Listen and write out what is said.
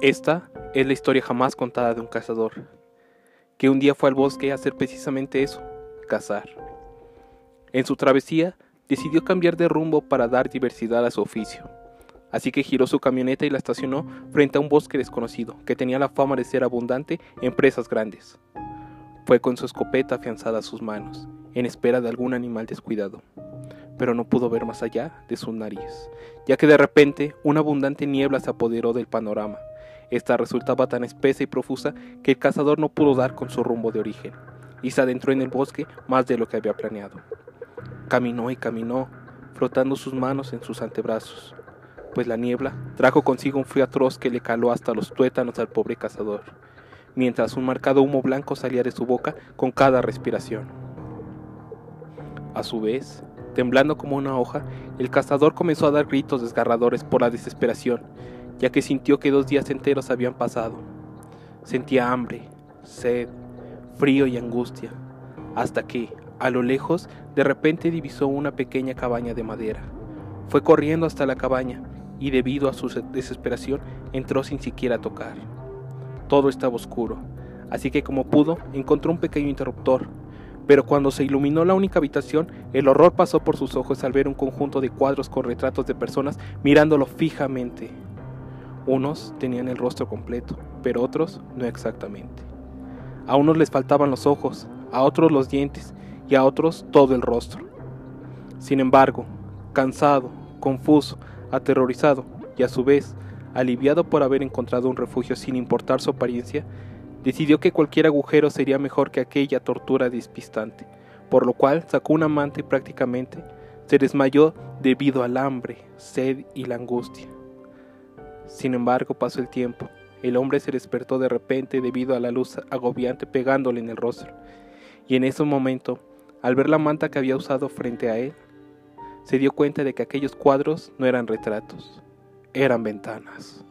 Esta es la historia jamás contada de un cazador, que un día fue al bosque a hacer precisamente eso, cazar. En su travesía, decidió cambiar de rumbo para dar diversidad a su oficio. Así que giró su camioneta y la estacionó frente a un bosque desconocido, que tenía la fama de ser abundante en presas grandes. Fue con su escopeta afianzada a sus manos, en espera de algún animal descuidado, pero no pudo ver más allá de su nariz, ya que de repente una abundante niebla se apoderó del panorama, esta resultaba tan espesa y profusa que el cazador no pudo dar con su rumbo de origen, y se adentró en el bosque más de lo que había planeado. Caminó y caminó, frotando sus manos en sus antebrazos, pues la niebla trajo consigo un frío atroz que le caló hasta los tuétanos al pobre cazador, mientras un marcado humo blanco salía de su boca con cada respiración. A su vez, temblando como una hoja, el cazador comenzó a dar gritos desgarradores por la desesperación ya que sintió que dos días enteros habían pasado. Sentía hambre, sed, frío y angustia, hasta que, a lo lejos, de repente divisó una pequeña cabaña de madera. Fue corriendo hasta la cabaña y debido a su desesperación entró sin siquiera tocar. Todo estaba oscuro, así que como pudo encontró un pequeño interruptor, pero cuando se iluminó la única habitación, el horror pasó por sus ojos al ver un conjunto de cuadros con retratos de personas mirándolo fijamente. Unos tenían el rostro completo, pero otros no exactamente. A unos les faltaban los ojos, a otros los dientes y a otros todo el rostro. Sin embargo, cansado, confuso, aterrorizado y a su vez aliviado por haber encontrado un refugio sin importar su apariencia, decidió que cualquier agujero sería mejor que aquella tortura despistante, por lo cual sacó una manta y prácticamente se desmayó debido al hambre, sed y la angustia. Sin embargo, pasó el tiempo. El hombre se despertó de repente debido a la luz agobiante pegándole en el rostro. Y en ese momento, al ver la manta que había usado frente a él, se dio cuenta de que aquellos cuadros no eran retratos, eran ventanas.